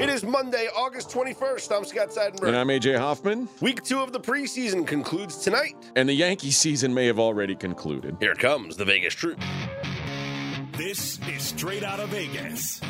It is Monday, August 21st. I'm Scott Seidenberg. And I'm AJ Hoffman. Week two of the preseason concludes tonight. And the Yankee season may have already concluded. Here comes the Vegas Truth. This is straight out of Vegas.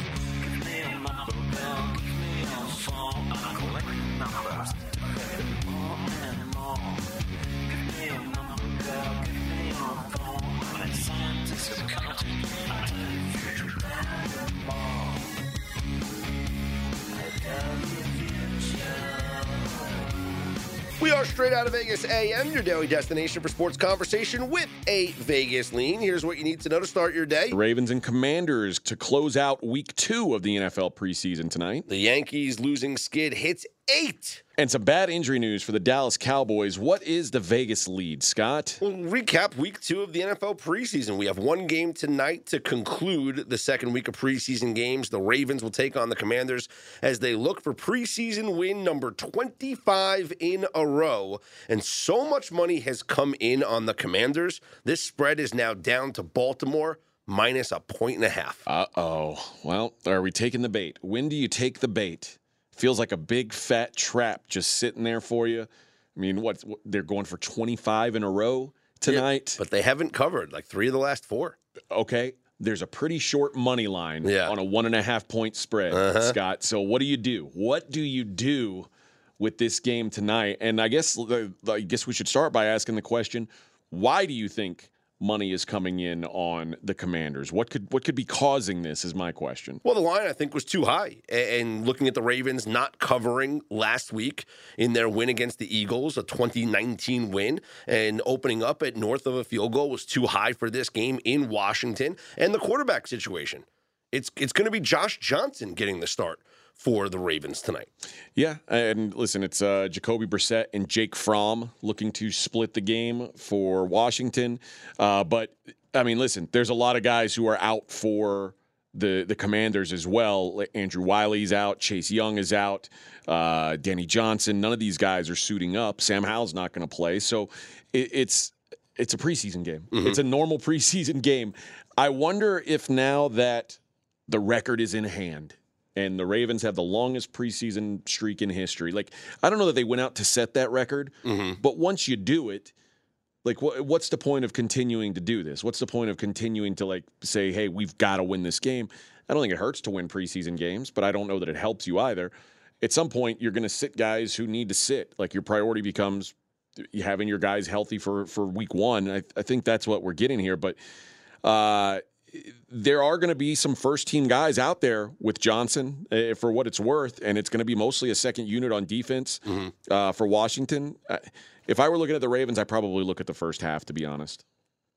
We are straight out of Vegas AM, your daily destination for sports conversation with a Vegas lean. Here's what you need to know to start your day. Ravens and Commanders to close out week two of the NFL preseason tonight. The Yankees losing skid hits eight. And some bad injury news for the Dallas Cowboys. What is the Vegas lead, Scott? We'll recap week two of the NFL preseason. We have one game tonight to conclude the second week of preseason games. The Ravens will take on the Commanders as they look for preseason win number 25 in a row. And so much money has come in on the Commanders. This spread is now down to Baltimore minus a point and a half. Uh oh. Well, are we taking the bait? When do you take the bait? Feels like a big fat trap just sitting there for you. I mean, what they're going for 25 in a row tonight. Yeah, but they haven't covered like three of the last four. Okay. There's a pretty short money line Yeah. on a one and a half point spread, Uh-huh. Scott. So what do you do? What do you do with this game tonight? And I guess I guess we should start by asking the question: Why do you think money is coming in on the Commanders? What could what could be causing this? Is my question. Well, the line I think was too high. And looking at the Ravens not covering last week in their win against the Eagles, a 2019 win, and opening up at north of a field goal was too high for this game in Washington. And the quarterback situation. It's it's going to be Josh Johnson getting the start for the Ravens tonight. Yeah, and listen, it's uh, Jacoby Brissett and Jake Fromm looking to split the game for Washington. Uh, but I mean, listen, there's a lot of guys who are out for the the Commanders as well. Andrew Wylie's out, Chase Young is out, uh, Danny Johnson. None of these guys are suiting up. Sam Howell's not going to play, so it, it's it's a preseason game. It's a normal preseason game. I wonder if now that the record is in hand and the Ravens have the longest preseason streak in history. Like, I don't know that they went out to set that record, but once you do it, like, what, what's the point of continuing to do this? What's the point of continuing to like say, "Hey, we've got to win this game"? I don't think it hurts to win preseason games, but I don't know that it helps you either. At some point, you're going to sit guys who need to sit. Like, your priority becomes having your guys healthy for for week one. I, I think that's what we're getting here, but. Uh, there are going to be some first team guys out there with Johnson uh, for what it's worth, and it's going to be mostly a second unit on defense uh, for Washington. Uh, if I were looking at the Ravens, I probably look at the first half, to be honest.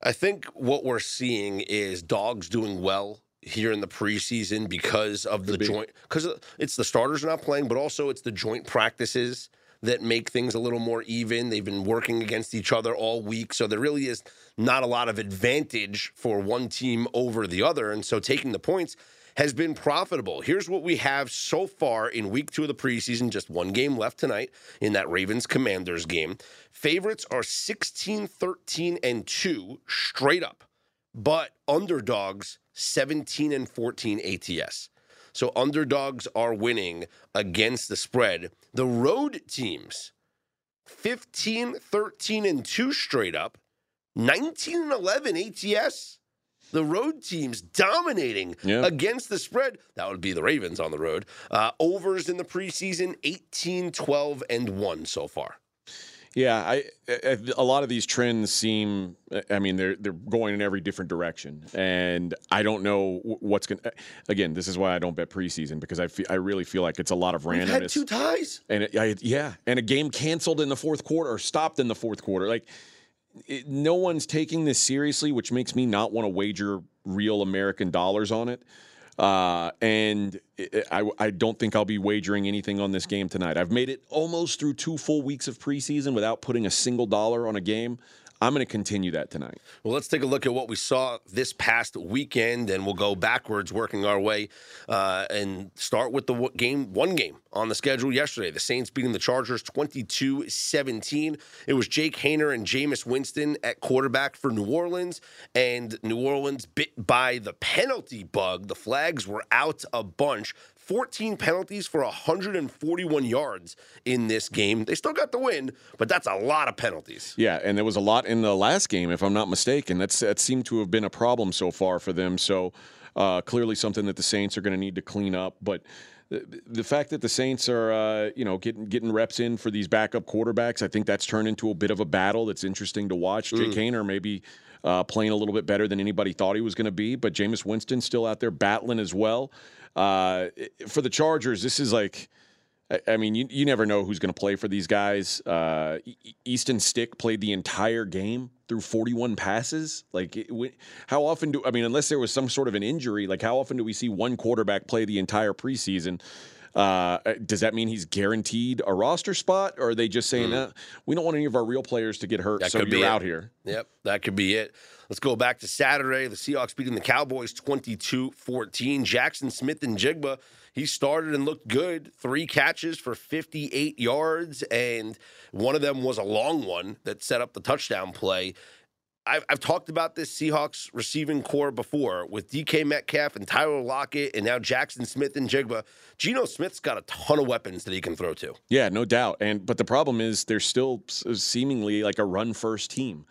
I think what we're seeing is dogs doing well here in the preseason because of the joint because it's the starters are not playing, but also it's the joint practices that make things a little more even. They've been working against each other all week, so there really is not a lot of advantage for one team over the other, and so taking the points has been profitable. Here's what we have so far in week two of the preseason, just one game left tonight in that Ravens Commanders game. Favorites are 16, 13, and 2 straight up, but underdogs 17 and 14 ATS. So underdogs are winning against the spread. The road teams 15, 13, and 2 straight up, 19 and 11 ATS. The road teams dominating Yeah. against the spread. That would be the Ravens on the road. Uh, overs in the preseason 18, 12, and 1 so far. Yeah, I, I a lot of these trends seem. I mean, they're they're going in every different direction, and I don't know what's going. to Again, this is why I don't bet preseason because I feel, I really feel like it's a lot of We've had randomness. two ties. And it, I, yeah, and a game canceled in the fourth quarter or stopped in the fourth quarter. Like, it, no one's taking this seriously, which makes me not want to wager real American dollars on it. Uh, and I, I don't think I'll be wagering anything on this game tonight. I've made it almost through two full weeks of preseason without putting a single dollar on a game. I'm going to continue that tonight. Well, let's take a look at what we saw this past weekend, and we'll go backwards, working our way, uh, and start with the game, one game on the schedule yesterday. The Saints beating the Chargers 22 17. It was Jake Haener and Jameis Winston at quarterback for New Orleans, and New Orleans bit by the penalty bug. The flags were out a bunch. 14 penalties for 141 yards in this game. They still got the win, but that's a lot of penalties. Yeah, and there was a lot in the last game, if I'm not mistaken. That's that seemed to have been a problem so far for them. So uh, clearly something that the Saints are going to need to clean up. But the, the fact that the Saints are, uh, you know, getting getting reps in for these backup quarterbacks, I think that's turned into a bit of a battle that's interesting to watch. Mm. Jake Haener maybe uh, playing a little bit better than anybody thought he was going to be, but Jameis Winston still out there battling as well. Uh, for the Chargers, this is like. I mean, you, you never know who's going to play for these guys. Uh, Easton Stick played the entire game through 41 passes. Like, it, how often do I mean, unless there was some sort of an injury, like how often do we see one quarterback play the entire preseason? Uh, does that mean he's guaranteed a roster spot, or are they just saying mm. we don't want any of our real players to get hurt, that so you're out here? Yep, that could be it. Let's go back to Saturday. The Seahawks beating the Cowboys 22 14. Jaxon Smith-Njigba, he started and looked good. Three catches for 58 yards, and one of them was a long one that set up the touchdown play. I've, I've talked about this Seahawks receiving corps before with DK Metcalf and Tyler Lockett and now Jaxon Smith-Njigba. Geno Smith's got a ton of weapons that he can throw to. Yeah, no doubt. And but the problem is they're still seemingly like a run first team.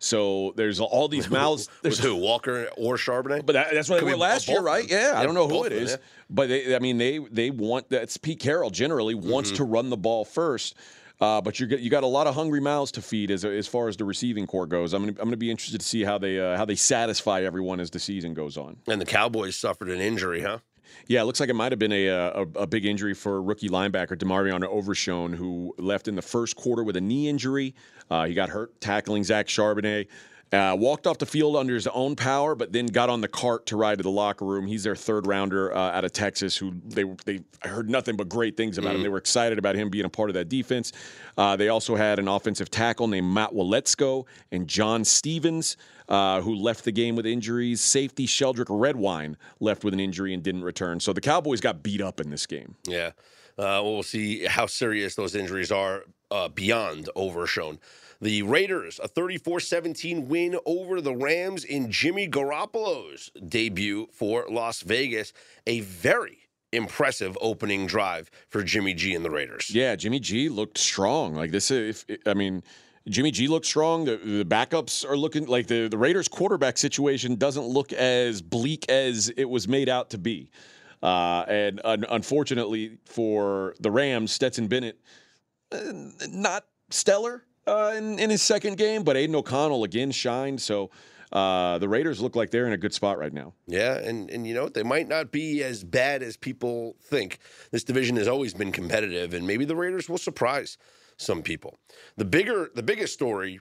So there's all these mouths. There's who Walker or Charbonnet, but that, that's what Could they were last year, right? Yeah, yeah, I don't know who it is, them, yeah. but they, I mean they they want that's Pete Carroll generally wants mm-hmm. to run the ball first. Uh, but you you got a lot of hungry mouths to feed as as far as the receiving corps goes. I'm gonna, I'm going to be interested to see how they uh, how they satisfy everyone as the season goes on. And the Cowboys suffered an injury, huh? Yeah, it looks like it might have been a, a, a big injury for rookie linebacker DeMarvion Overshown, who left in the first quarter with a knee injury. Uh, he got hurt tackling Zach Charbonnet. Uh, walked off the field under his own power, but then got on the cart to ride to the locker room. He's their third rounder uh, out of Texas, who they they I heard nothing but great things about mm. him. They were excited about him being a part of that defense. Uh, they also had an offensive tackle named Matt Waletzko and John Stevens. Uh, who left the game with injuries. Safety Sheldrick Redwine left with an injury and didn't return. So the Cowboys got beat up in this game. Yeah. Uh, we'll see how serious those injuries are uh, beyond Overshown. The Raiders, a 34 17 win over the Rams in Jimmy Garoppolo's debut for Las Vegas. A very impressive opening drive for Jimmy G and the Raiders. Yeah, Jimmy G looked strong. Like this, if I mean, Jimmy G looks strong. The, the, backups are looking like the, the Raiders quarterback situation doesn't look as bleak as it was made out to be. Uh, and un- unfortunately for the Rams, Stetson Bennett, uh, not stellar uh, in, in, his second game, but Aidan O'Connell again shined. So uh, the Raiders look like they're in a good spot right now. Yeah, and and you know they might not be as bad as people think. This division has always been competitive, and maybe the Raiders will surprise some people. The bigger, the biggest story,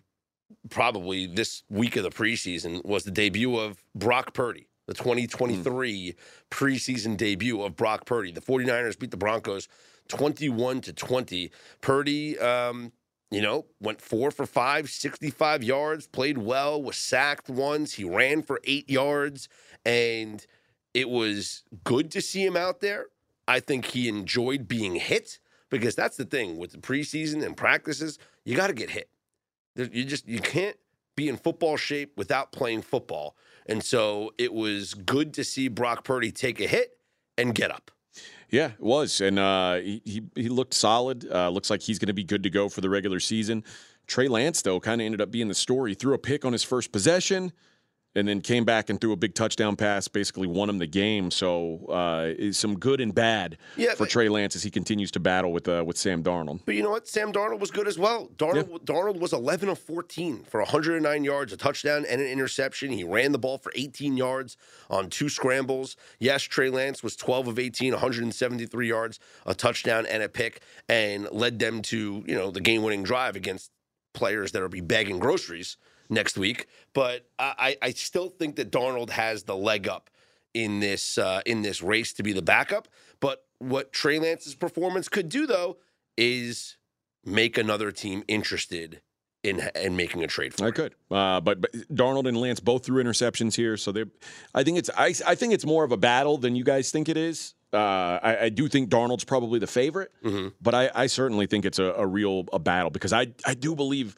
probably this week of the preseason, was the debut of Brock Purdy. The 2023 mm. preseason debut of Brock Purdy. The 49ers beat the Broncos 21 to 20. Purdy, um, you know, went four for five, 65 yards, played well, was sacked once. He ran for eight yards, and it was good to see him out there. I think he enjoyed being hit because that's the thing with the preseason and practices. You got to get hit. You just you can't be in football shape without playing football. And so it was good to see Brock Purdy take a hit and get up. Yeah, it was, and uh, he, he, looked solid. Uh, looks like he's going to be good to go for the regular season. Trey Lance though kind of ended up being the story. Threw a pick on his first possession and then came back and threw a big touchdown pass, basically won him the game. So uh, some good and bad yeah, for Trey Lance as he continues to battle with uh, with Sam Darnold. But you know what? Sam Darnold was good as well. Darnold, yeah. Darnold was 11 of 14 for 109 yards, a touchdown, and an interception. He ran the ball for 18 yards on two scrambles. Yes, Trey Lance was 12 of 18, 173 yards, a touchdown, and a pick, and led them to you know the game winning drive against players that will be begging groceries next week. But I, I still think that Darnold has the leg up in this uh, in this race to be the backup. But what Trey Lance's performance could do, though, is make another team interested in in making a trade for. I could, uh, but, but Darnold and Lance both threw interceptions here, so they. I think it's I, I think it's more of a battle than you guys think it is. Uh, I, I, do think Darnold's probably the favorite, mm-hmm. but I, I, certainly think it's a, a real a battle because I I do believe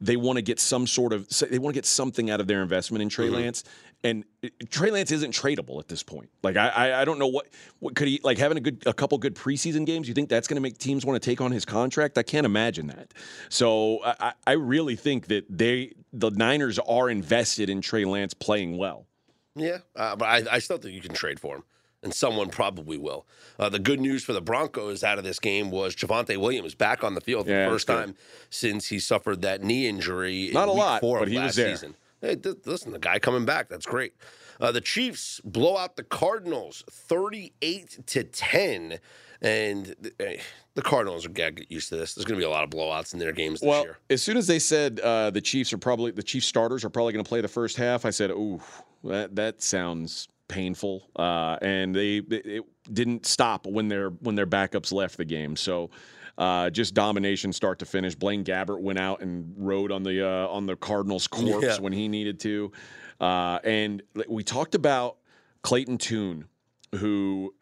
they want to get some sort of they want to get something out of their investment in Trey mm-hmm. Lance. And Trey Lance isn't tradable at this point. Like I, I, I don't know what, what could he like having a good, a couple good preseason games. You think that's going to make teams want to take on his contract? I can't imagine that. So I, I really think that they, the Niners, are invested in Trey Lance playing well. Yeah, uh, but I, I still think you can trade for him and someone probably will. Uh, the good news for the Broncos out of this game was Javonte Williams back on the field for yeah, the first time since he suffered that knee injury. Not a lot, but he was there. Season. Hey, th- listen, the guy coming back, that's great. Uh, the Chiefs blow out the Cardinals 38 to 10. And the, the Cardinals are going to get used to this. There's going to be a lot of blowouts in their games this well, year. As soon as they said uh, the Chiefs are probably the Chiefs starters are probably going to play the first half, I said, "Ooh, that that sounds painful." Uh, and they it didn't stop when their when their backups left the game. So uh, just domination start to finish. Blaine Gabbert went out and rode on the uh, on the Cardinals' corpse yeah. when he needed to. Uh, and we talked about Clayton Tune, who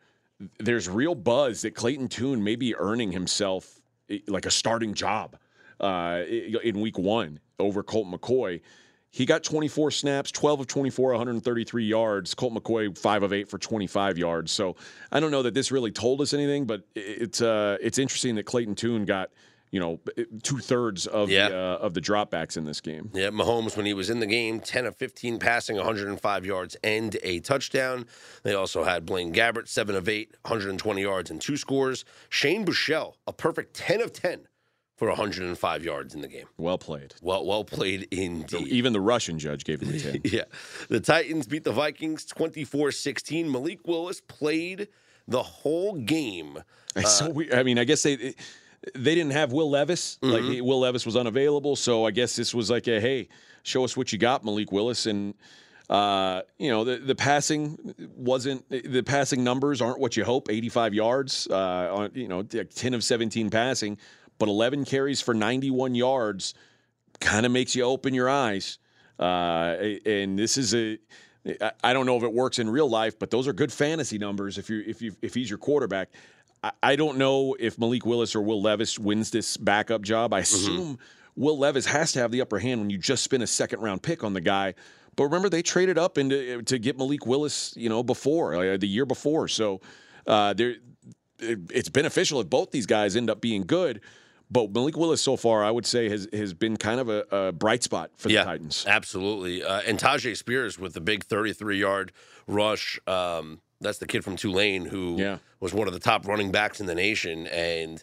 there's real buzz that Clayton Tune may be earning himself like a starting job uh, in Week One over Colt McCoy. He got 24 snaps, 12 of 24, 133 yards. Colt McCoy, five of eight for 25 yards. So I don't know that this really told us anything, but it's uh, it's interesting that Clayton Tune got you know two thirds of yeah. the, uh, of the dropbacks in this game. Yeah, Mahomes when he was in the game, 10 of 15 passing, 105 yards and a touchdown. They also had Blaine Gabbert, seven of eight, 120 yards and two scores. Shane Buechele, a perfect 10 of 10 for 105 yards in the game. Well played. Well, well played indeed. Even the Russian judge gave him a 10. yeah. The Titans beat the Vikings 24 16. Malik Willis played the whole game. Uh, so we, I mean, I guess they. They didn't have Will Levis. Mm-hmm. Like Will Levis was unavailable, so I guess this was like a hey, show us what you got, Malik Willis, and uh, you know, the, the passing wasn't the passing numbers aren't what you hope. 85 yards, uh, on, you know, 10 of 17 passing but 11 carries for 91 yards kind of makes you open your eyes. Uh, and this is a I don't know if it works in real life, but those are good fantasy numbers if you if you if he's your quarterback. I, I don't know if Malik Willis or Will Levis wins this backup job. I mm-hmm. assume mm-hmm. Will Levis has to have the upper hand when you just spend a second round pick on the guy. But remember, they traded up into to get Malik Willis, you know, before uh, the year before. So uh, there, it, it's beneficial if both these guys end up being good. But Malik Willis so far, I would say, has has been kind of a, a bright spot for the Titans. Absolutely. Uh, and Tyjae Spears with the big 33 yard rush. Um, that's the kid from Tulane who yeah. was one of the top running backs in the nation. And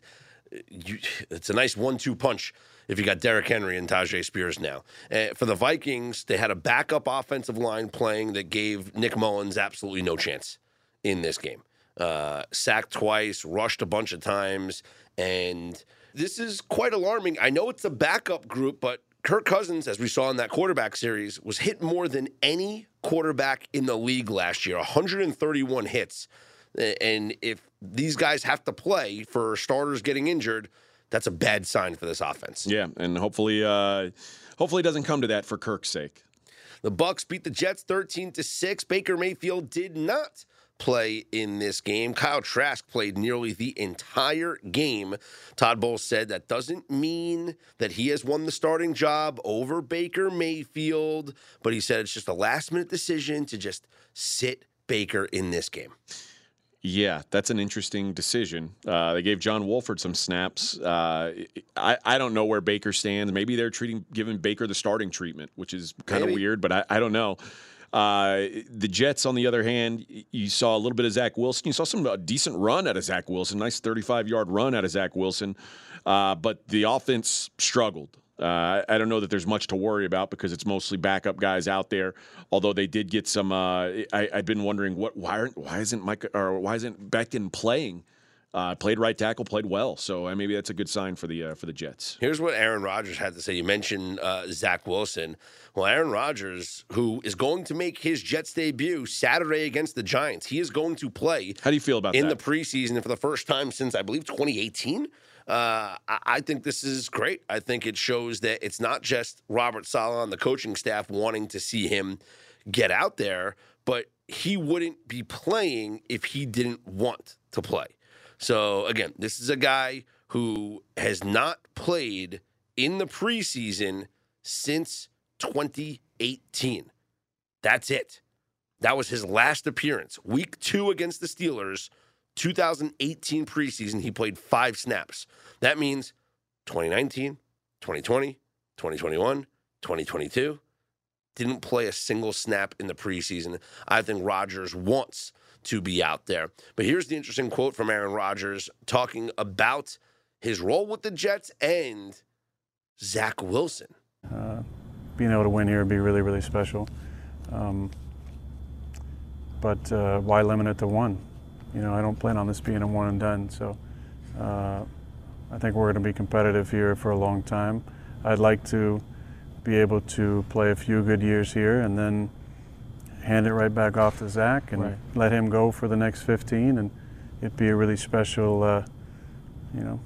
you, it's a nice one two punch if you got Derrick Henry and Tyjae Spears now. Uh, for the Vikings, they had a backup offensive line playing that gave Nick Mullens absolutely no chance in this game. Uh, sacked twice, rushed a bunch of times, and – this is quite alarming. I know it's a backup group, but Kirk Cousins, as we saw in that quarterback series, was hit more than any quarterback in the league last year 131 hits. And if these guys have to play for starters getting injured, that's a bad sign for this offense. Yeah, and hopefully, uh, hopefully, it doesn't come to that for Kirk's sake. The Bucs beat the Jets 13 to 6. Baker Mayfield did not play in this game. Kyle Trask played nearly the entire game. Todd Bowles said that doesn't mean that he has won the starting job over Baker Mayfield, but he said it's just a last minute decision to just sit Baker in this game. Yeah, that's an interesting decision. Uh, they gave John Wolford some snaps. Uh, I, I don't know where Baker stands. Maybe they're treating giving Baker the starting treatment, which is kind of weird, but I, I don't know. Uh, the Jets, on the other hand, you saw a little bit of Zach Wilson. You saw some decent run out of Zach Wilson, nice 35 yard run out of Zach Wilson. Uh, but the offense struggled. Uh, I don't know that there's much to worry about because it's mostly backup guys out there. Although they did get some, uh, I, have been wondering what why aren't why isn't Mekhi why isn't Becton playing? Uh, played right tackle, played well. So uh, maybe that's a good sign for the uh, for the Jets. Here's what Aaron Rodgers had to say. You mentioned uh, Zach Wilson. Well, Aaron Rodgers, who is going to make his Jets debut Saturday against the Giants, he is going to play. How do you feel about in that? the preseason for the first time since I believe 2018? Uh, I think this is great. I think it shows that it's not just Robert Saleh and the coaching staff wanting to see him get out there, but he wouldn't be playing if he didn't want to play. So again, this is a guy who has not played in the preseason since 2018. That's it. That was his last appearance. Week two against the Steelers, 2018 preseason, he played five snaps. That means 2019, 2020, 2021, 2022, didn't play a single snap in the preseason. I think Rodgers wants to be out there. But here's the interesting quote from Aaron Rodgers talking about his role with the Jets and Zach Wilson. Uh, being able to win here would be really, really special. Um, but uh, why limit it to one? You know, I don't plan on this being a one and done. So uh, I think we're going to be competitive here for a long time. I'd like to be able to play a few good years here and then hand it right back off to Zach and Right. let him go for the next 15, and it'd be a really special, uh, you know,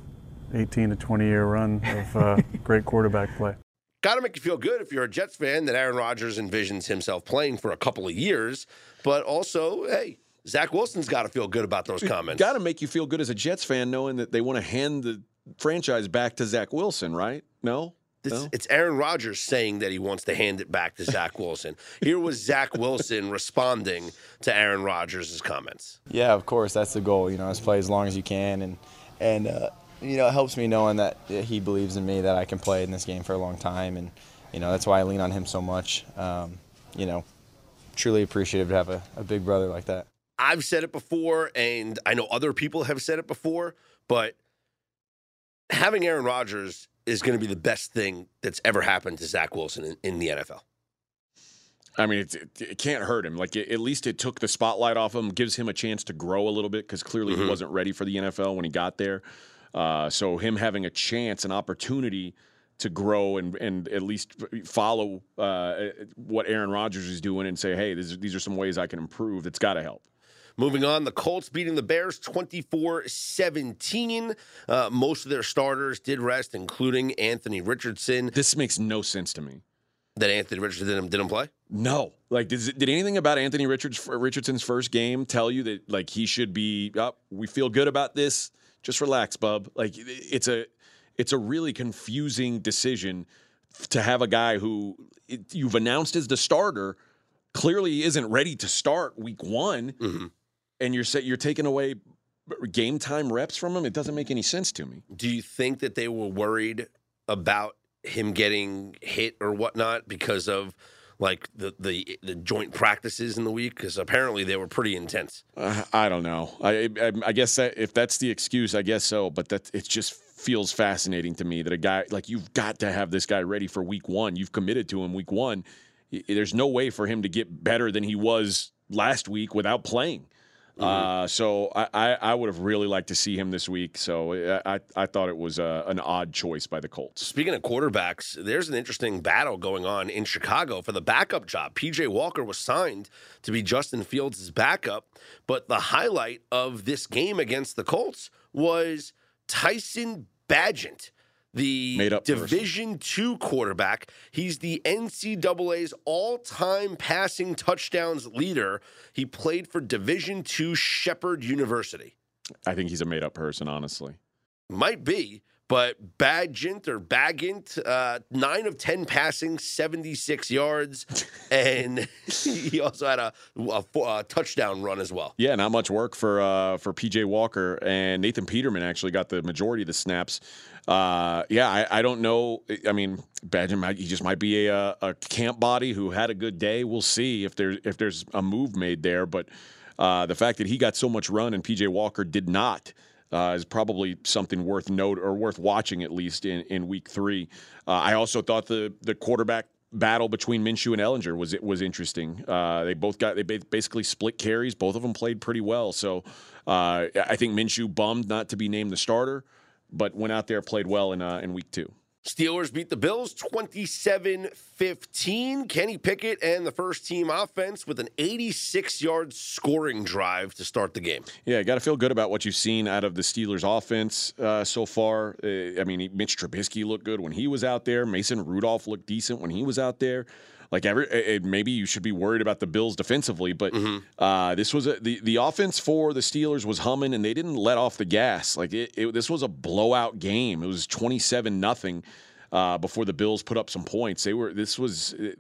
18 to 20 year run of uh, great quarterback play. Got to make you feel good if you're a Jets fan that Aaron Rodgers envisions himself playing for a couple of years. But also, hey, Zach Wilson's got to feel good about those comments. Got to make you feel good as a Jets fan knowing that they want to hand the franchise back to Zach Wilson, right? No? This, No? It's Aaron Rodgers saying that he wants to hand it back to Zach Wilson. Here was Zach Wilson responding to Aaron Rodgers' comments. Yeah, of course, that's the goal. You know, is play as long as you can, and and uh, you know, it helps me knowing that he believes in me that I can play in this game for a long time, and you know, that's why I lean on him so much. Um, you know, truly appreciative to have a, a big brother like that. I've said it before, and I know other people have said it before, but having Aaron Rodgers is going to be the best thing that's ever happened to Zach Wilson in, in the NFL. I mean, it, it can't hurt him. Like, it, at least it took the spotlight off him, gives him a chance to grow a little bit because clearly he wasn't ready for the NFL when he got there. Uh, so, him having a chance, an opportunity to grow and, and at least follow uh, what Aaron Rodgers is doing and say, hey, this, these are some ways I can improve, it's got to help. Moving on, the Colts beating the Bears 24 17. Uh, most of their starters did rest, including Anthony Richardson. This makes no sense to me. That Anthony Richardson didn't, didn't play? No, like did, did anything about Anthony Richards Richardson's first game tell you that like he should be up? we feel good about this. Just relax, bub. Like it's a it's a really confusing decision to have a guy who it, you've announced as the starter clearly isn't ready to start week one, Mhm. And you're you're taking away game time reps from him. It doesn't make any sense to me. Do you think that they were worried about him getting hit or whatnot because of like the the, the joint practices in the week? Because apparently they were pretty intense. Uh, I don't know. I, I I guess that if that's the excuse, I guess so. But that it just feels fascinating to me that a guy like you've got to have this guy ready for week one. You've committed to him week one. There's no way for him to get better than he was last week without playing. Uh, so I, I, I would have really liked to see him this week. So I, I, thought it was uh an odd choice by the Colts. Speaking of quarterbacks, there's an interesting battle going on in Chicago for the backup job. PJ Walker was signed to be Justin Fields' backup, but the highlight of this game against the Colts was Tyson Bagent, the. Division two quarterback. He's the NCAA's all-time passing touchdowns leader. He played for Division two Shepherd University. I think he's a made up person, honestly. Might be, but Badgent or Baggant, uh, nine of 10 passing, 76 yards. and he also had a, a, a touchdown run as well. Yeah, not much work for uh, for PJ Walker and Nathan Peterman actually got the majority of the snaps. Uh, yeah, I, I don't know. I mean, Badger might he just might be a, uh, a camp body who had a good day. We'll see if there if there's a move made there. But uh, the fact that he got so much run and PJ Walker did not. Uh, is probably something worth note or worth watching at least in, in week three. Uh, I also thought the the quarterback battle between Minshew and Ehlinger was it was interesting. Uh, they both got they basically split carries. Both of them played pretty well. So uh, I think Minshew bummed not to be named the starter, but went out there played well in uh, in week two. Steelers beat the Bills 27 15. Kenny Pickett and the first team offense with an 86 yard scoring drive to start the game. Yeah, you got to feel good about what you've seen out of the Steelers' offense uh, so far. Uh, I mean, Mitch Trubisky looked good when he was out there. Mason Rudolph looked decent when he was out there. Like every, uh, maybe you should be worried about the Bills defensively, but uh, this was a, the the offense for the Steelers was humming, and they didn't let off the gas. Like it, it, this was a blowout game. It was twenty seven nothing. uh, before the Bills put up some points. They were this was uh,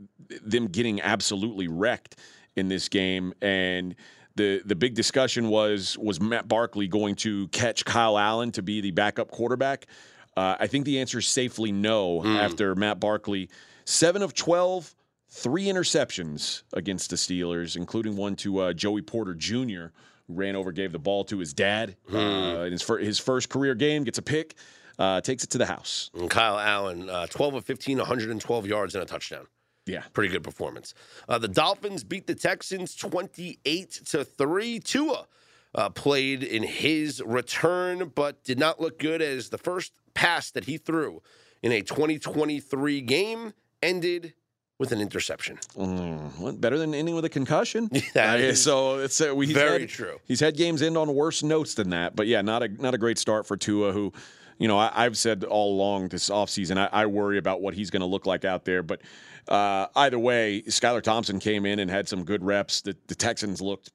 them getting absolutely wrecked in this game, and the the big discussion was was Matt Barkley going to catch Kyle Allen to be the backup quarterback? Uh, I think the answer is safely no. After Matt Barkley, seven of twelve, three interceptions against the Steelers, including one to uh, Joey Porter Jr., who ran over, gave the ball to his dad uh, in his, fir- his first career game, gets a pick, uh, takes it to the house. And Kyle Allen, uh, 12 of 15, 112 yards and a touchdown. Yeah. Pretty good performance. Uh, the Dolphins beat the Texans 28 to 3. Tua uh, played in his return, but did not look good as the first pass that he threw in a 2023 game ended with an interception. Mm, what, better than ending with a concussion. That Uh, so it's uh, we, very had- true. He's had games end on worse notes than that, but yeah, not a not a great start for Tua. Who, you know, I, I've said all along this offseason, I, I worry about what he's going to look like out there. But uh, either way, Skylar Thompson came in and had some good reps. The, the Texans looked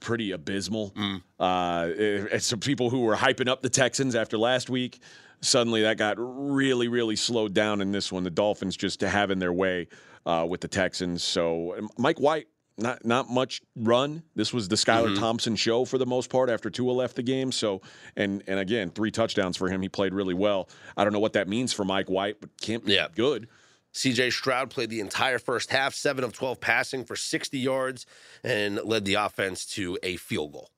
pretty abysmal. Mm. Uh, eh, some people who were hyping up the Texans after last week, suddenly that got really, really slowed down in this one. The Dolphins just having their way uh, with the Texans. So um, Mike White, not not much run. This was the Skylar Mm-hmm. Thompson show for the most part after Tua left the game. So and and again, three touchdowns for him. He played really well. I don't know what that means for Mike White, but can't be Yeah. good. CJ Stroud played the entire first half, 7 of 12 passing for 60 yards, and led the offense to a field goal.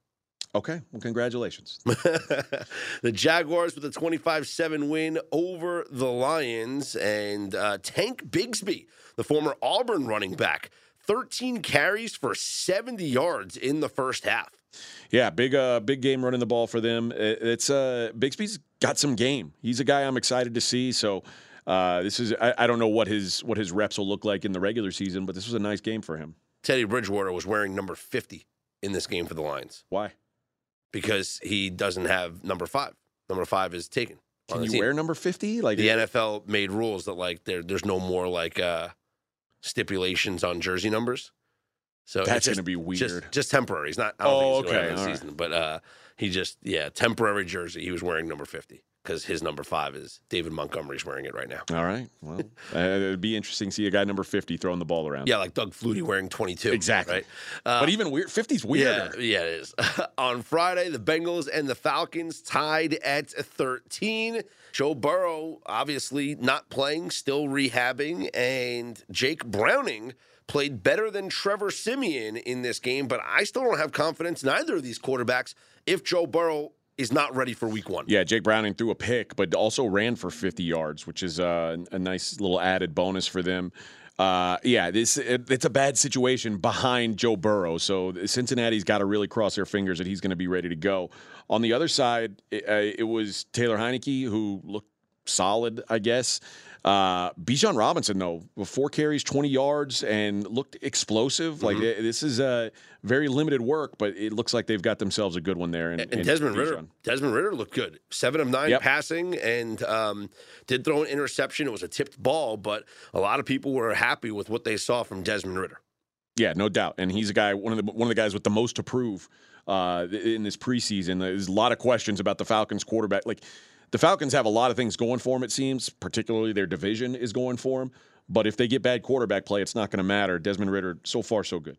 Okay, well, congratulations. the Jaguars with a 25 7 win over the Lions. And uh, Tank Bigsby, the former Auburn running back, 13 carries for 70 yards in the first half. Yeah, big uh big game running the ball for them. It's uh Bigsby's got some game. He's a guy I'm excited to see. So uh this is I, I don't know what his what his reps will look like in the regular season, but this was a nice game for him. Teddy Bridgewater was wearing number 50 in this game for the Lions Why? because he doesn't have number five. Number five is taken. Can you team. wear number 50? Like the NFL made rules that like there there's no more like uh stipulations on jersey numbers. So it's That's gonna be Just, weird. just temporary. He's not. I don't Oh, think he's okay, okay. The all right. season, but uh, he just yeah temporary jersey. He was wearing number fifty because his number five is David Montgomery's wearing it right now. All right. Well, uh, it'd be interesting to see a guy number 50 throwing the ball around. Yeah, like Doug Flutie wearing twenty two. Exactly. Right. Uh, But even weird 50's weirder. Yeah, yeah, it is. On Friday, the Bengals and the Falcons tied at 13. Joe Burrow, obviously not playing, still rehabbing, and Jake Browning played better than Trevor Siemian in this game, but I still don't have confidence in either of these quarterbacks if Joe Burrow is not ready for week one. Yeah, Jake Browning threw a pick, but also ran for 50 yards, which is uh, a nice little added bonus for them. Uh, yeah, this it, it's a bad situation behind Joe Burrow, so Cincinnati's got to really cross their fingers that he's going to be ready to go. On the other side, it, uh, it was Taylor Heinicke who looked solid, I guess. Uh, Bijan Robinson, though, with four carries, 20 yards, and looked explosive. Like, eh, this is a very limited work, but it looks like they've got themselves a good one there. And in Desmond Ridder, Desmond Ridder looked good. Seven of nine Yep. passing, and um, did throw an interception. It was a tipped ball, but a lot of people were happy with what they saw from Desmond Ridder. Yeah, no doubt. And he's a guy, one of the one of the guys with the most to prove uh, in this preseason. There's a lot of questions about the Falcons quarterback. Like the Falcons have a lot of things going for them. It seems, particularly their division is going for them. But if they get bad quarterback play, it's not going to matter. Desmond Ridder, so far, so good.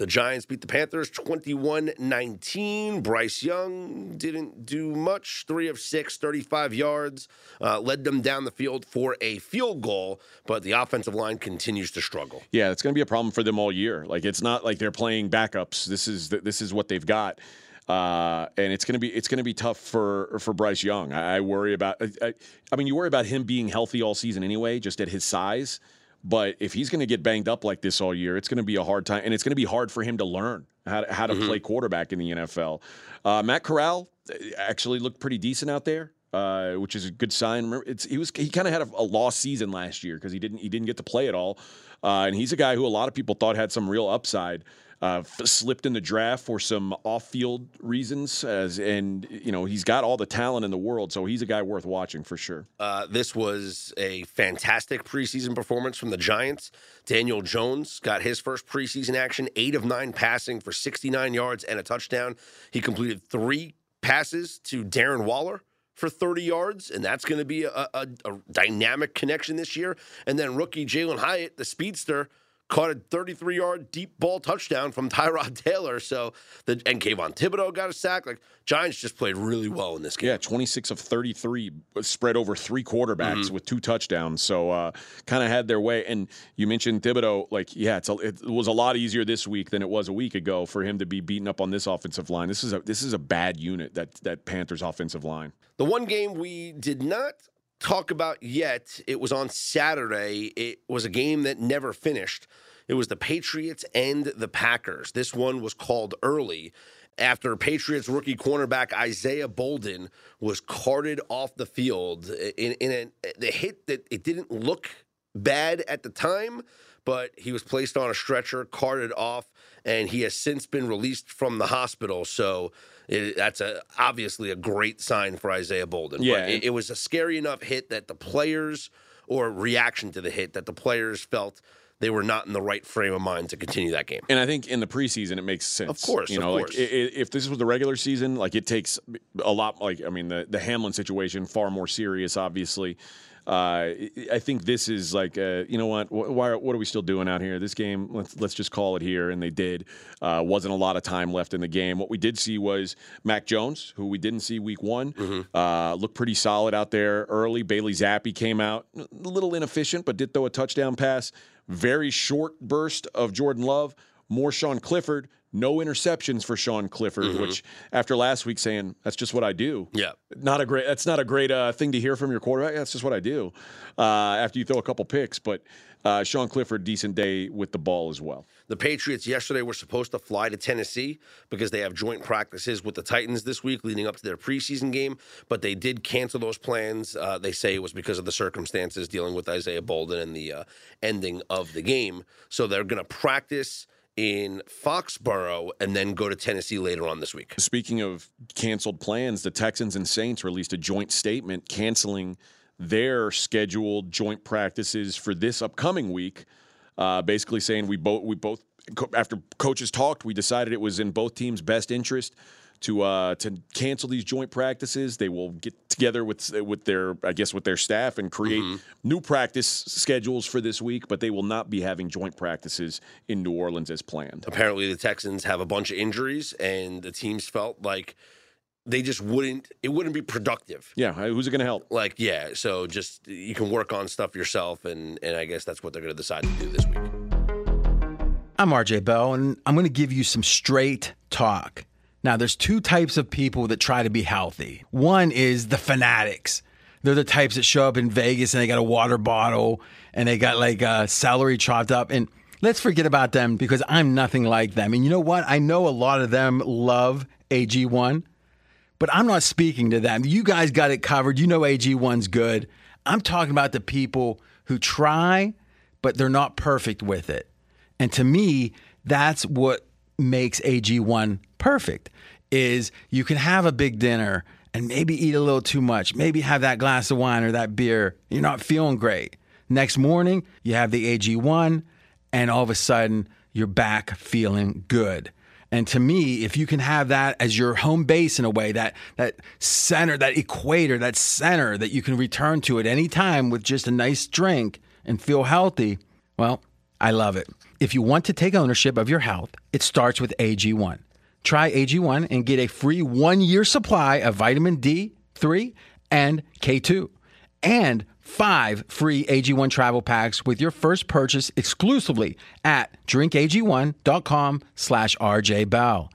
The Giants beat the Panthers 21 19. Bryce Young didn't do much. Three of six, 35 yards. Uh, led them down the field for a field goal, but the offensive line continues to struggle. Yeah, it's going to be a problem for them all year. Like it's not like they're playing backups. This is this is what they've got, uh, and it's going to be it's to be tough for for Bryce Young. I, I worry about. I, I, mean, you worry about him being healthy all season anyway, just at his size. But if he's going to get banged up like this all year, it's going to be a hard time, and it's going to be hard for him to learn how to, how to play quarterback in the NFL. Uh, Matt Corral uh, actually looked pretty decent out there. Uh, which is a good sign. Remember, it's he was he kind of had a, a lost season last year because he didn't he didn't get to play at all, uh, and he's a guy who a lot of people thought had some real upside. Uh, f- slipped in the draft for some off-field reasons, as and you know he's got all the talent in the world, so he's a guy worth watching for sure. Uh, this was a fantastic preseason performance from the Giants. Daniel Jones got his first preseason action, eight of nine passing for 69 yards and a touchdown. He completed three passes to Darren Waller for 30 yards, and that's going to be a, a, a, dynamic connection this year. And then rookie Jalin Hyatt, the speedster, caught a 33 yard deep ball touchdown from Tyrod Taylor. So the and Kayvon Thibodeaux got a sack. Like Giants just played really well in this game. Yeah, 26 of 33 spread over three quarterbacks mm-hmm. with two touchdowns. So uh, kind of had their way. And you mentioned Thibodeaux. Like, yeah, a, it was a lot easier this week than it was a week ago for him to be beaten up on this offensive line. This is a this is a bad unit that that Panthers offensive line. The one game we did not talk about yet. It was on Saturday. It was a game that never finished. It was the Patriots and the Packers. This one was called early after Patriots rookie cornerback Isaiah Bolden was carted off the field in, in a, the hit that it didn't look bad at the time, but he was placed on a stretcher, carted off, and he has since been released from the hospital. So it, that's a obviously a great sign for Isaiah Bolden. Yeah, it, it was a scary enough hit that the players or reaction to the hit that the players felt they were not in the right frame of mind to continue that game. And I think in the preseason it makes sense. Of course, you know, course. like if this was the regular season, like it takes a lot. Like I mean, the the Hamlin situation far more serious, obviously. Uh, I think this is like, uh, you know what? Why, what are we still doing out here? This game, let's let's just call it here. And they did. Uh, wasn't a lot of time left in the game. What we did see was Mac Jones, who we didn't see week one, mm-hmm. Uh, looked pretty solid out there early. Bailey Zappe came out a little inefficient, but did throw a touchdown pass. Very short burst of Jordan Love. More Sean Clifford. No interceptions for Sean Clifford, mm-hmm. which after last week saying that's just what I do. Yeah, not a great. That's not a great uh, thing to hear from your quarterback. That's just what I do. Uh, after you throw a couple picks, but uh, Sean Clifford, decent day with the ball as well. The Patriots yesterday were supposed to fly to Tennessee because they have joint practices with the Titans this week leading up to their preseason game, but they did cancel those plans. Uh, they say it was because of the circumstances dealing with Isaiah Bolden and the uh, ending of the game. So they're going to practice in Foxborough and then go to Tennessee later on this week. Speaking of canceled plans, the Texans and Saints released a joint statement canceling their scheduled joint practices for this upcoming week. Uh, basically saying we both we both after coaches talked, we decided it was in both teams' best interest to uh, to cancel these joint practices. They will get together with with their I guess with their staff and create mm-hmm. new practice schedules for this week. But they will not be having joint practices in New Orleans as planned. Apparently, the Texans have a bunch of injuries, and the teams felt like they just wouldn't it wouldn't be productive yeah who's it going to help like yeah so just you can work on stuff yourself and and i guess that's what they're going to decide to do this week i'm rj bell and i'm going to give you some straight talk now, there's two types of people that try to be healthy. One is the fanatics. They're the types that show up in Vegas and they got a water bottle and they got like uh, celery chopped up. And let's forget about them because I'm nothing like them. And you know what? I know a lot of them love AG1, but I'm not speaking to them. You guys got it covered. You know AG1's good. I'm talking about the people who try, but they're not perfect with it. And to me, that's what makes AG1 perfect is you can have a big dinner and maybe eat a little too much, maybe have that glass of wine or that beer. You're not feeling great. Next morning, you have the AG1 and all of a sudden you're back feeling good. And to me, if you can have that as your home base in a way, that that center, that equator, that center that you can return to at any time with just a nice drink and feel healthy, well, I love it. If you want to take ownership of your health, it starts with AG1. Try AG1 and get a free one year supply of vitamin D3 and K2 and five free AG1 travel packs with your first purchase exclusively at drinkag1.com slash rjbell.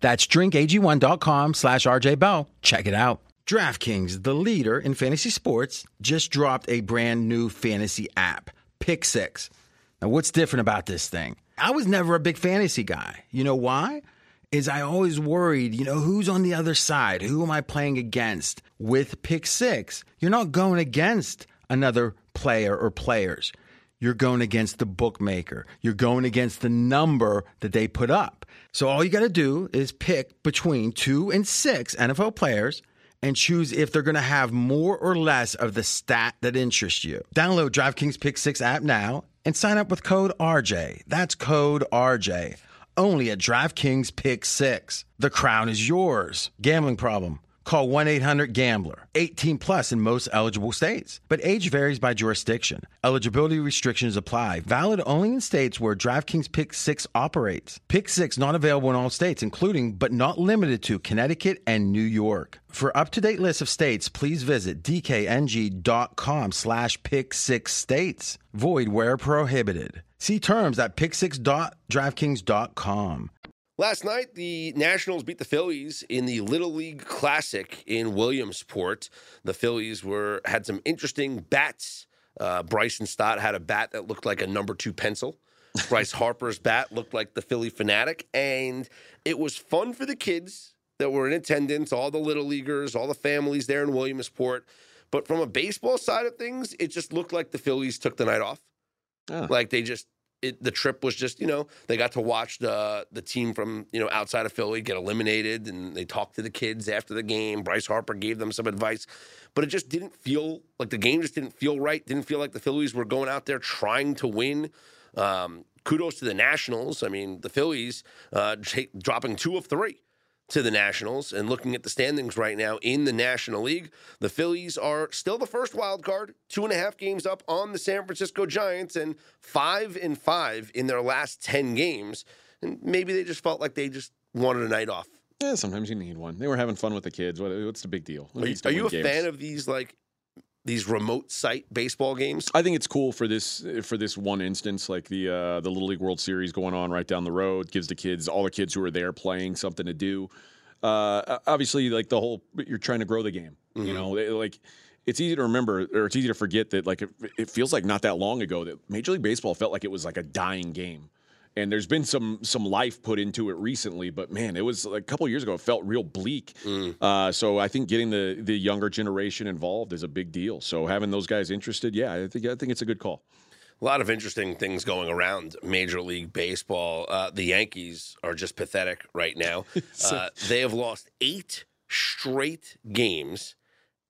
That's drinkag1.com slash rjbell. Check it out. DraftKings, the leader in fantasy sports, just dropped a brand new fantasy app, Pick Six. Now, what's different about this thing? I was never a big fantasy guy. You know why? Is I always worried, you know, who's on the other side? Who am I playing against? With pick six, you're not going against another player or players. You're going against the bookmaker. You're going against the number that they put up. So all you got to do is pick between two and six NFL players and choose if they're going to have more or less of the stat that interests you. Download DraftKings Pick 6 app now and sign up with code RJ. That's code RJ. Only at DraftKings Pick 6. The crown is yours. Gambling problem Call 1 800 Gambler. 18 plus in most eligible states, but age varies by jurisdiction. Eligibility restrictions apply. Valid only in states where DraftKings Pick 6 operates. Pick 6 not available in all states, including but not limited to Connecticut and New York. For up-to-date list of states, please visit dkng.com slash pick six states. Void where prohibited. See terms at pick6.draftkings.com. Last night, the Nationals beat the Phillies in the Little League Classic in Williamsport. The Phillies were had some interesting bats. Uh, Bryson Stott had a bat that looked like a number two pencil. Bryce Harper's bat looked like the Phillie Phanatic, and it was fun for the kids that were in attendance, all the little leaguers, all the families there in Williamsport. But from a baseball side of things, it just looked like the Phillies took the night off. Oh. Like they just it, the trip was just you know they got to watch the the team from you know outside of Philly get eliminated, and they talked to the kids after the game. Bryce Harper gave them some advice, but it just didn't feel like the game just didn't feel right. Didn't feel like the Phillies were going out there trying to win. Um, kudos to the Nationals. I mean, the Phillies uh, dropping two of three to the Nationals. And looking at the standings right now in the National League, the Phillies are still the first wild card, two and a half games up on the San Francisco Giants, and five and five in their last 10 games. And maybe they just felt like they just wanted a night off. Yeah, sometimes you need one. They were having fun with the kids. What, what's the big deal? Are you, are you a games? fan of these like these remote site baseball games? I think it's cool for this for this one instance, like the uh, the Little League World Series going on right down the road, gives the kids all the kids who are there playing something to do. Uh, obviously, like the whole you're trying to grow the game. You know, They- like it's easy to remember or it's easy to forget that like it, it feels like not that long ago that Major League Baseball felt like it was like a dying game. And there's been some some life put into it recently, but man, it was a couple years ago. It felt real bleak. Uh, so I think getting the the younger generation involved is a big deal. So having those guys interested, yeah, I think I think it's a good call. A lot of interesting things going around Major League Baseball. Uh, the Yankees are just pathetic right now. Uh, they have lost eight straight games,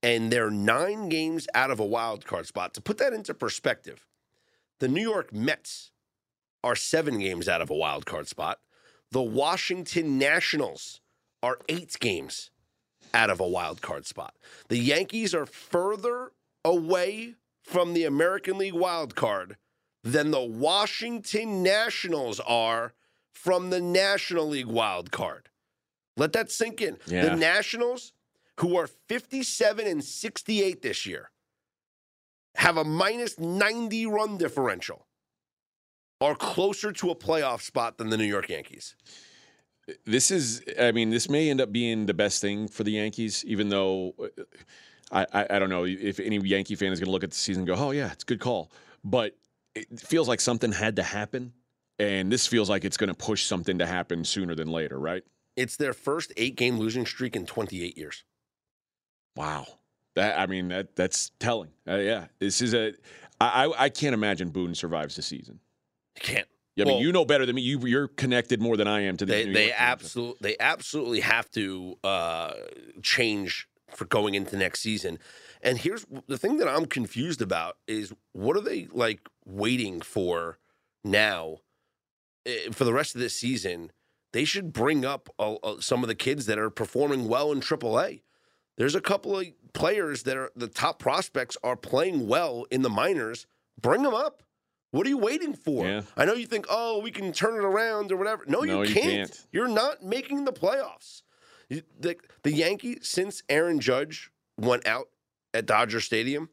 and they're nine games out of a wild card spot. To put that into perspective, the New York Mets are seven games out of a wild card spot. The Washington Nationals are eight games out of a wild card spot. The Yankees are further away from the American League wild card than the Washington Nationals are from the National League wild card. Let that sink in. Yeah. The Nationals, who are 57 and 68 this year, have a minus 90 run differential, are closer to a playoff spot than the New York Yankees. This is, I mean, this may end up being the best thing for the Yankees, even though uh, I, I, I don't know if any Yankee fan is going to look at the season and go, oh, yeah, it's a good call. But it feels like something had to happen. And this feels like it's going to push something to happen sooner than later, right? It's their first eight game losing streak in 28 years. Wow. That I mean that that's telling. Uh, yeah, this is a. I I I can't imagine Boone survives the season. You can't. Yeah, I mean you know better than me. You you're connected more than I am to the They New they absolutely they absolutely have to uh, change for going into next season. And here's the thing that I'm confused about is what are they like waiting for now eh, for the rest of this season? They should bring up uh, some of the kids that are performing well in AAA. There's a couple of players that are the top prospects are playing well in the minors. Bring them up. What are you waiting for? Yeah. I know you think, oh, we can turn it around or whatever. No, No, you you can't. can't. You're not making the playoffs. The, the Yankees, since Aaron Judge went out at Dodger Stadium,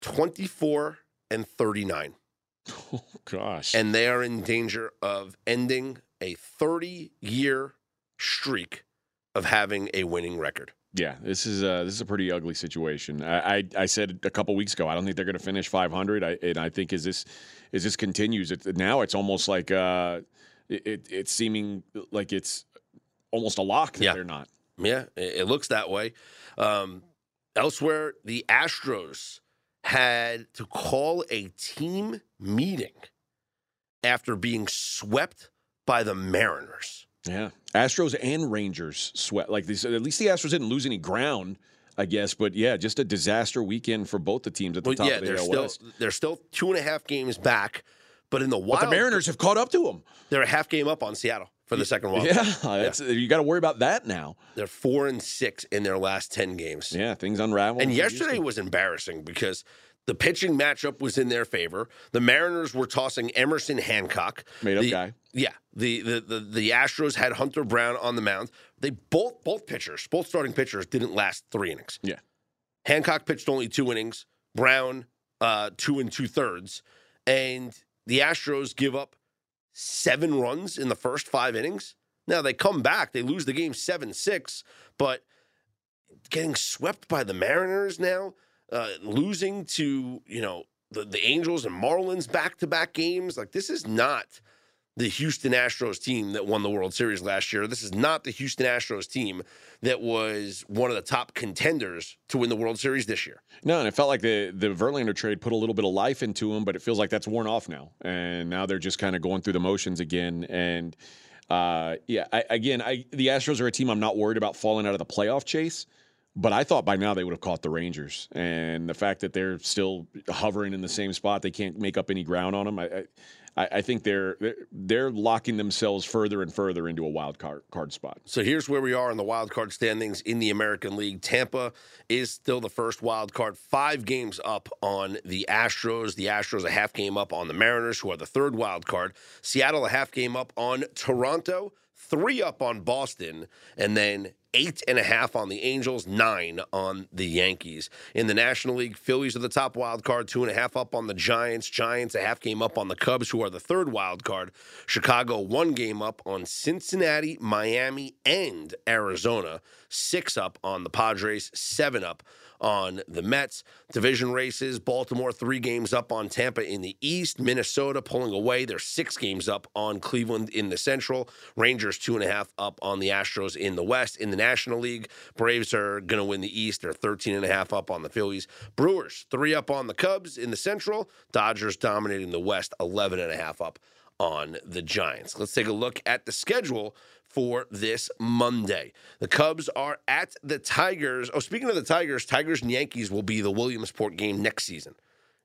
24 and 39. Oh gosh. And they are in danger of ending a 30 year streak of having a winning record. Yeah, this is a this is a pretty ugly situation. I I, I said a couple weeks ago I don't think they're going to finish 500. I, and I think as this as this continues, it, now it's almost like uh, it, it it's seeming like it's almost a lock that Yeah. they're not. Yeah, it, it looks that way. Um, elsewhere, the Astros had to call a team meeting after being swept by the Mariners. Yeah, Astros and Rangers sweat like these. At least the Astros didn't lose any ground, I guess. But yeah, just a disaster weekend for both the teams at the Well, top yeah, of the they're AL still West. they're still two and a half games back, but in the But wild, the Mariners have caught up to them. they're a half game up on Seattle for the second wild. Yeah, that's you got to worry about that now. They're four and six in their last ten games. Yeah, things unravel. And yesterday was embarrassing because the pitching matchup was in their favor. The Mariners were tossing Emerson Hancock, Made up The- guy. Yeah, the, the the the Astros had Hunter Brown on the mound. They both both pitchers, both starting pitchers, didn't last three innings. Yeah. Hancock pitched only two innings. Brown uh, two and two thirds, and the Astros give up seven runs in the first five innings. Now they come back, they lose the game seven six, but getting swept by the Mariners now, uh, losing to you know the, the Angels and Marlins back to back games. Like this is not the Houston Astros team that won the World Series last year. This is not the Houston Astros team that was one of the top contenders to win the World Series this year. No, and it felt like the the Verlander trade put a little bit of life into him, but it feels like that's worn off now, and now they're just kind of going through the motions again. And uh, yeah, I, again, I the Astros are a team I'm not worried about falling out of the playoff chase, but I thought by now they would have caught the Rangers, and the fact that they're still hovering in the same spot, they can't make up any ground on them. I, I, I think they're they're- they're locking themselves further and further into a wild card card spot. So here's where we are in the wild card standings in the American League. Tampa is still the first wild card, five games up on the Astros. The Astros a half game up on the Mariners, who are the third wild card. Seattle a half game up on Toronto, three up on Boston, and then eight and a half on the Angels, nine on the Yankees. In the National League, Phillies are the top wild card, two and a half up on the Giants. Giants a half game up on the Cubs, who are the third wild card. Chicago one game up on Cincinnati, Miami, and Arizona. Six up on the Padres, seven up on the Mets. Division races, Baltimore three games up on Tampa in the East. Minnesota pulling away. They're six games up on Cleveland in the Central. Rangers two and a half up on the Astros in the West. In the National League, Braves are going to win the East. They're 13 and a half up on the Phillies. Brewers three up on the Cubs in the Central. Dodgers dominating the West, 11 and a half up on the Giants. Let's take a look at the schedule for this Monday. The Cubs are at the Tigers. Oh, speaking of the Tigers, Tigers and Yankees will be the Williamsport game next season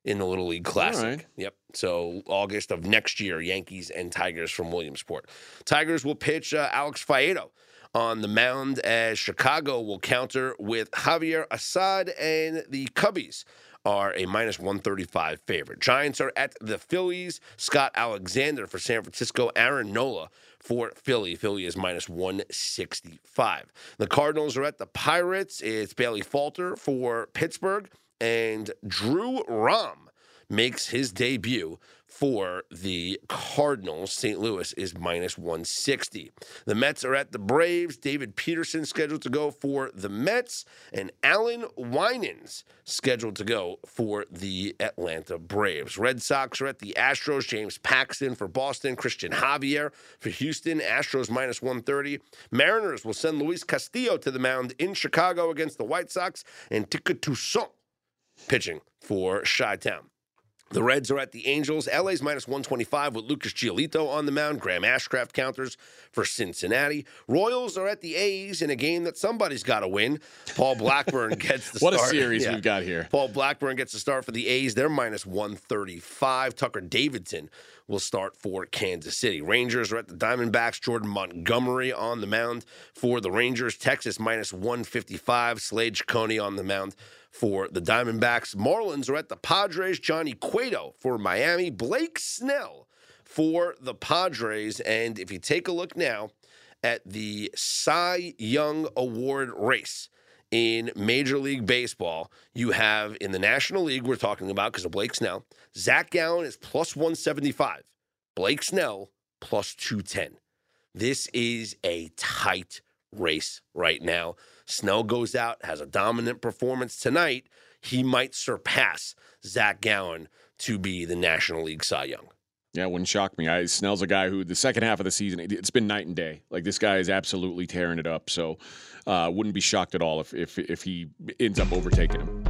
in the Little League Classic. right. Yep. So August of next year, Yankees and Tigers from Williamsport. Tigers will pitch uh, Alex Faedo on the mound as Chicago will counter with Javier Assad and the Cubbies are a minus 135 favorite. Giants are at the Phillies. Scott Alexander for San Francisco. Aaron Nola for Philly. Philly is minus 165. The Cardinals are at the Pirates. It's Bailey Falter for Pittsburgh. And Drew Rom makes his debut for the Cardinals. St. Louis is minus 160. The Mets are at the Braves. David Peterson scheduled to go for the Mets, and Allan Winans scheduled to go for the Atlanta Braves. Red Sox are at the Astros. James Paxton for Boston. Christian Javier for Houston. Astros minus 130. Mariners will send Luis Castillo to the mound in Chicago against the White Sox, and Touki Toussaint pitching for Chi Town. The Reds are at the Angels. LA's minus 125 with Lucas Giolito on the mound. Graham Ashcraft counters for Cincinnati. Royals are at the A's in a game that somebody's got to win. Paul Blackburn gets the start. What a series Yeah. we've got here. Paul Blackburn gets the start for the A's. They're minus 135. Tucker Davidson will start for Kansas City. Rangers are at the Diamondbacks. Jordan Montgomery on the mound for the Rangers. Texas minus 155. Slade Cecconi on the mound for the Diamondbacks. Marlins are at the Padres. Johnny Cueto for Miami. Blake Snell for the Padres. And if you take a look now at the Cy Young Award race, in Major League Baseball, you have in the National League, we're talking about because of Blake Snell, Zach Gallen is plus 175, Blake Snell plus 210. This is a tight race right now. Snell goes out, has a dominant performance tonight. He might surpass Zach Gallen to be the National League Cy Young. Yeah, it wouldn't shock me. I, Snell's a guy who the second half of the season, it, it's been night and day. Like this guy is absolutely tearing it up. So, uh, wouldn't be shocked at all if if if he ends up overtaking him.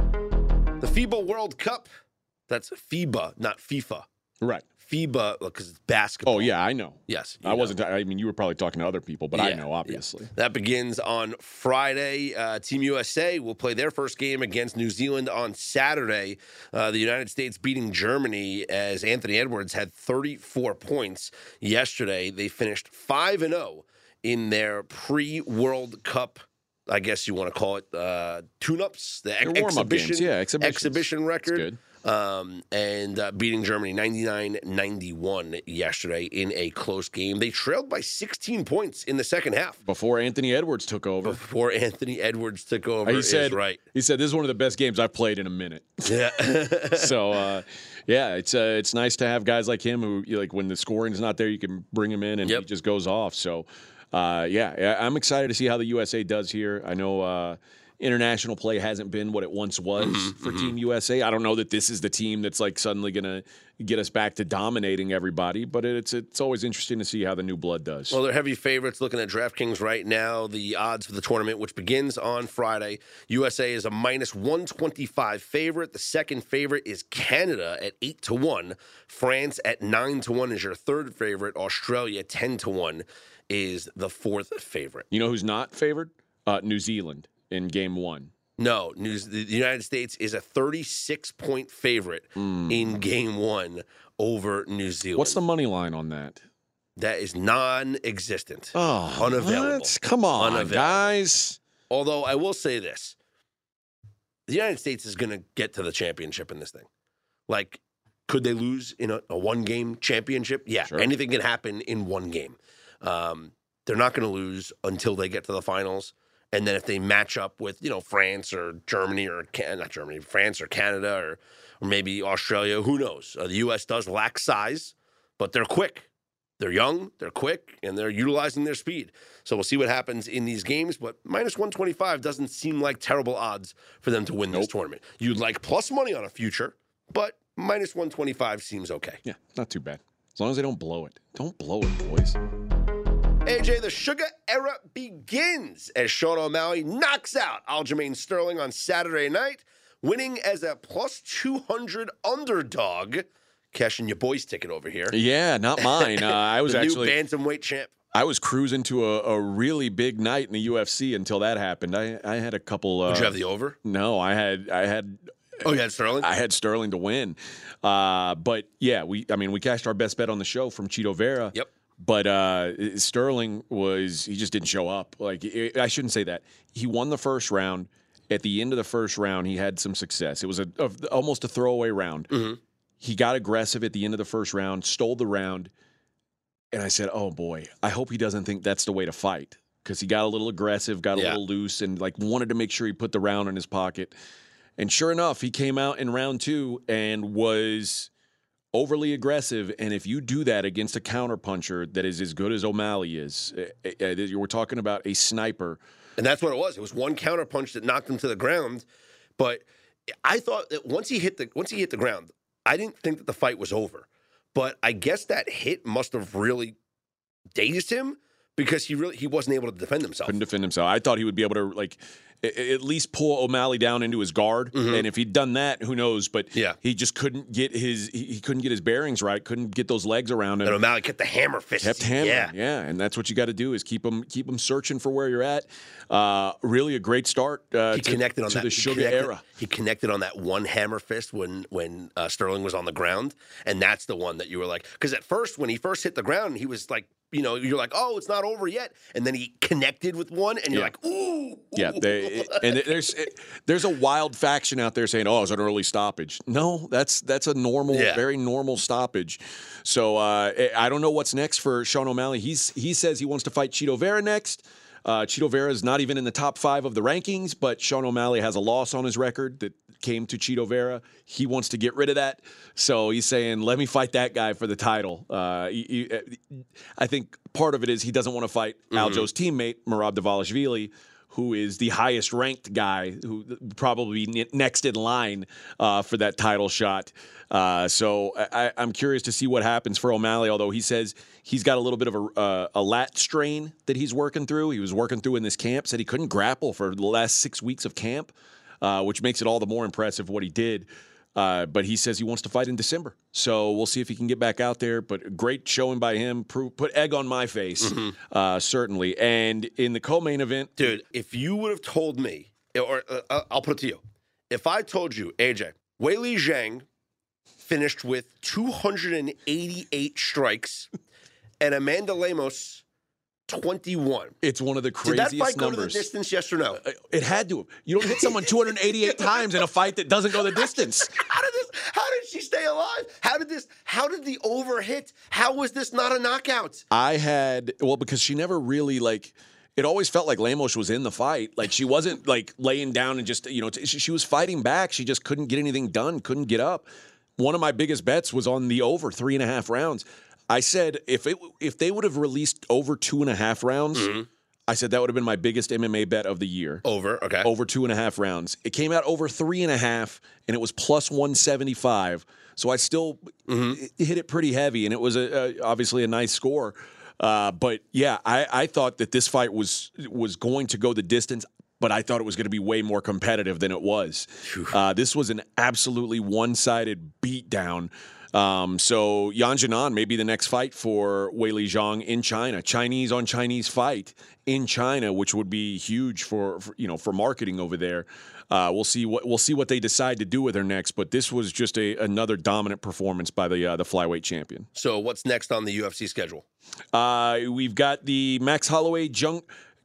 The FIBA World Cup, that's FIBA, not FIFA. Right. FIBA because it's basketball. Oh yeah, I know. Yes, I know. wasn't. I mean, you were probably talking to other people, but I Yeah, know yeah. obviously. That begins on Friday. Uh, Team USA will play their first game against New Zealand on Saturday. Uh, the United States beating Germany as Anthony Edwards had 34 points yesterday. They finished 5 and 0 in their pre World Cup. I guess you want to call it uh, tune-ups, the ex- warm-up games, exhibition, yeah, exhibitions. exhibition record. Um, and uh, beating Germany 99 91 yesterday in a close game. They trailed by 16 points in the second half Before Anthony Edwards took over, before Anthony Edwards took over. he said, right. He said, "This is one of the best games I've played in a minute." Yeah. so uh, yeah, it's uh, it's nice to have guys like him who like when the scoring's not there, you can bring him in and Yep. he just goes off. So uh, yeah, yeah, I'm excited to see how the USA does here. I know. International play hasn't been what it once was Mm-hmm, for Team USA. I don't know that this is the team that's like suddenly going to get us back to dominating everybody, but it's it's always interesting to see how the new blood does. Well, they're heavy favorites looking at DraftKings right now. The odds for the tournament, which begins on Friday, USA is a minus 125 favorite. The second favorite is Canada at 8 to 1. France at 9 to 1 is your third favorite. Australia 10 to 1 is the fourth favorite. you know who's not favored? Uh, New Zealand in Game One. No, news, the United States is a 36 point favorite in game one over New Zealand. What's the money line on that? that is non existent. Oh, Unavailable. what? Come on, Unavailable. guys. Although I will say this the United States is going to get to the championship in this thing. Like, could they lose in a, a one game championship? Yeah, Sure. anything can happen in one game. Um, they're not going to lose until they get to the finals. And then if they match up with, you know, France or Germany or Can- not Germany, France or Canada or, or maybe Australia, who knows? Uh, the U.S. does lack size, but they're quick. They're young, they're quick, and they're utilizing their speed. So we'll see what happens in these games. But minus 125 doesn't seem like terrible odds for them to win this tournament. You'd like plus money on a future, but minus 125 seems okay. Yeah, not too bad. As long as they don't blow it. Don't blow it, boys. AJ, the Sugar era begins as Sean O'Malley knocks out Aljamain Sterling on Saturday night, winning as a plus 200 underdog. Cashing your boys' ticket over here. Yeah, not mine. Uh, I was actually new bantamweight champ. I was cruising to a, a really big night in the UFC until that happened. I I had a couple. Uh, Would you have the over? no, I had I had Oh, you had Sterling? I had Sterling to win. Uh, but yeah, we I mean we cashed our best bet on the show from Chito Vera. Yep. But uh, Sterling was he just didn't show up. Like I I shouldn't say that. He won the first round. At the end of the first round, he had some success. It was a, a almost a throwaway round. He got aggressive at the end of the first round, stole the round, and I said, "Oh boy, I hope he doesn't think that's the way to fight." Because he got a little aggressive, got a Yeah. little loose, and like wanted to make sure he put the round in his pocket. And sure enough, he came out in round two and was overly aggressive. And if you do that against a counterpuncher that is as good as O'Malley is, eh, eh, eh, we're talking about a sniper. And that's what it was. It was one counter punch that knocked him to the ground. But I thought that once he hit the once he hit the ground, I didn't think that the fight was over. But I guess that hit must have really dazed him because he really he wasn't able to defend himself. Couldn't defend himself. I thought he would be able to like at least pull O'Malley down into his guard. And if he'd done that, who knows? But Mm-hmm. Yeah. he just couldn't get his he, couldn't get his bearings right. Couldn't get those legs around him. And O'Malley kept the hammer fist. kept hammering. Yeah. Yeah. and that's what you got to do is keep them keep them searching for where you're at. Uh, really, a great start. Uh, He to, connected on to that the sugar connected- era. He connected on that one hammer fist when when uh, Sterling was on the ground, and that's the one that you were like, because at first when he first hit the ground, he was like, you know, you're like, oh, it's not over yet, and then he connected with one, and you're Yeah. like, ooh, Yeah, they, and there's there's a wild faction out there saying, "Oh, it's an early stoppage." No, that's that's a normal, Yeah. very normal stoppage. So uh, I don't know what's next for Sean O'Malley. He's he says he wants to fight Chito Vera next. Uh, Chito Vera is not even in the top five of the rankings, but Sean O'Malley has a loss on his record that came to Chito Vera. He wants to get rid of that, so he's saying, "Let me fight that guy for the title." Uh, he- he- I think part of it is he doesn't want to fight Aljo's teammate Merab Dvalishvili who is the highest ranked guy, who probably next in line uh, for that title shot. Uh, so I, I'm curious to see what happens for O'Malley. Although he says he's got a little bit of a, uh, a lat strain that he's working through. He was working through in this camp. Said he couldn't grapple for the last six weeks of camp, uh, which makes it all the more impressive what he did. Uh, but he says he wants to fight in December. So we'll see if he can get back out there. But great showing by him. Put egg on my face, uh, certainly. And in the co main event, Dude, if you would have told me, or uh, I'll put it to you, if I told you, AJ, Weili Zhang finished with 288 strikes and Amanda Lemos 21. it's one of the craziest numbers. Did that fight go to the distance, yes or no? Uh, It had to. You don't hit someone 288 times in a fight that doesn't go the distance. How did this? How did she stay alive? How did this? How did the over hit? How was this not a knockout? I had well because she never really like. It always felt like Lemos was in the fight. Like she wasn't like laying down and just you know t- she, she was fighting back. She just couldn't get anything done. Couldn't get up. One of my biggest bets was on the over three and a half rounds. I said if it if they would have released over two and a half rounds, I said that would have been my biggest MMA bet of the year. Over. Okay. over two and a half rounds. It came out over three and a half, and it was plus 175. So I still it- hit it pretty heavy, and it was a, a, obviously a nice score. Uh, but yeah, I, I thought that this fight was was going to go the distance, but I thought it was going to be way more competitive than it was. Uh, this was an absolutely one sided beatdown. Um, so Yan Xiaonan may be the next fight for Weili Zhang in China. Chinese on Chinese fight in China, which would be huge for, for you know for marketing over there. Uh, we'll see what we'll see what they decide to do with her next. But this was just a another dominant performance by the uh, the flyweight champion. So what's next on the UFC schedule? Uh, we've got the Max Holloway Jung,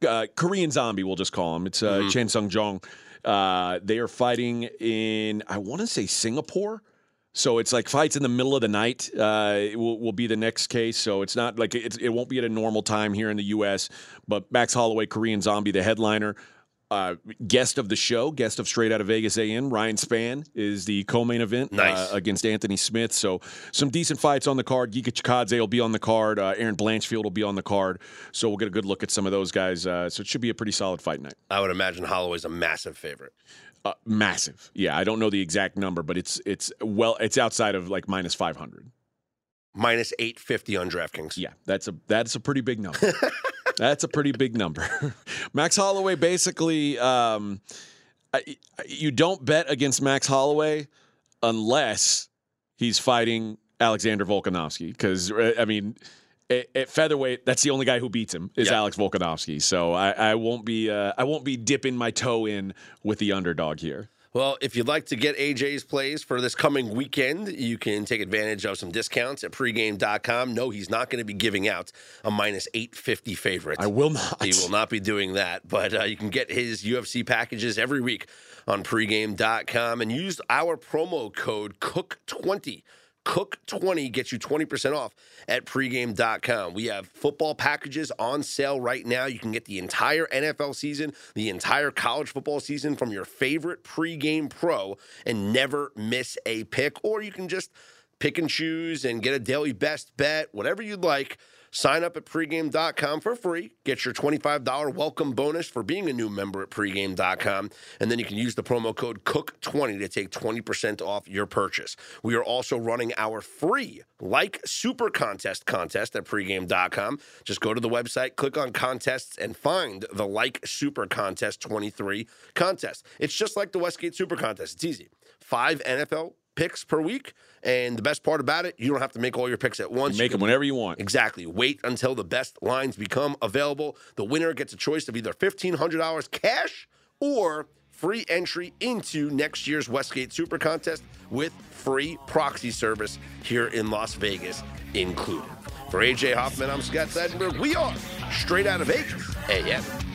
uh, Korean Zombie. We'll just call him. It's uh, Chan Sung Jung. Uh, they are fighting in I want to say Singapore. So it's like fights in the middle of the night uh, will, will be the next case. So it's not like it's, it won't be at a normal time here in the U.S. But Max Holloway, Korean Zombie, the headliner, uh, guest of the show, guest of Straight Out of Vegas AM, Ryan Spann is the co-main event Nice. uh, against Anthony Smith. So some decent fights on the card. Giga Chikadze will be on the card. Uh, Erin Blanchfield will be on the card. So we'll get a good look at some of those guys. Uh, so it should be a pretty solid fight night. I would imagine Holloway's a massive favorite. Uh, massive. Yeah, I don't know the exact number, but it's it's well, it's outside of like minus five hundred. Minus 850 on DraftKings. Yeah, that's a that's a pretty big number. that's a pretty big number. Max Holloway basically, um, I- you don't bet against Max Holloway unless he's fighting Alexander Volkanovski. Because I mean, at, at featherweight, that's the only guy who beats him is Yeah. Alex Volkanovski. So I, I won't be uh, I won't be dipping my toe in with the underdog here. Well, if you'd like to get AJ's plays for this coming weekend, you can take advantage of some discounts at pregame.com. No, he's not going to be giving out a minus 850 favorite. I will not. He will not be doing that, but uh, you can get his UFC packages every week on pregame.com and use our promo code COOK20. Cook20 gets you 20% off at pregame.com. We have football packages on sale right now. You can get the entire NFL season, the entire college football season from your favorite pregame pro and never miss a pick. Or you can just pick and choose and get a daily best bet, whatever you'd like. Sign up at pregame.com for free. Get your $25 welcome bonus for being a new member at pregame.com. And then you can use the promo code COOK20 to take 20% off your purchase. We are also running our free Like Super Contest contest at pregame.com. Just go to the website, click on contests, and find the Like Super Contest 23 contest. It's just like the Westgate Super Contest. It's easy. Five NFL picks per week. And the best part about it, you don't have to make all your picks at once. Make You them whenever you want. Exactly. Wait until the best lines become available. The winner gets a choice of either $1,500 cash or free entry into next year's Westgate Super Contest with free proxy service here in Las Vegas included. For AJ Hoffman, I'm Scott Seidenberg. We are straight out of Vegas. AM.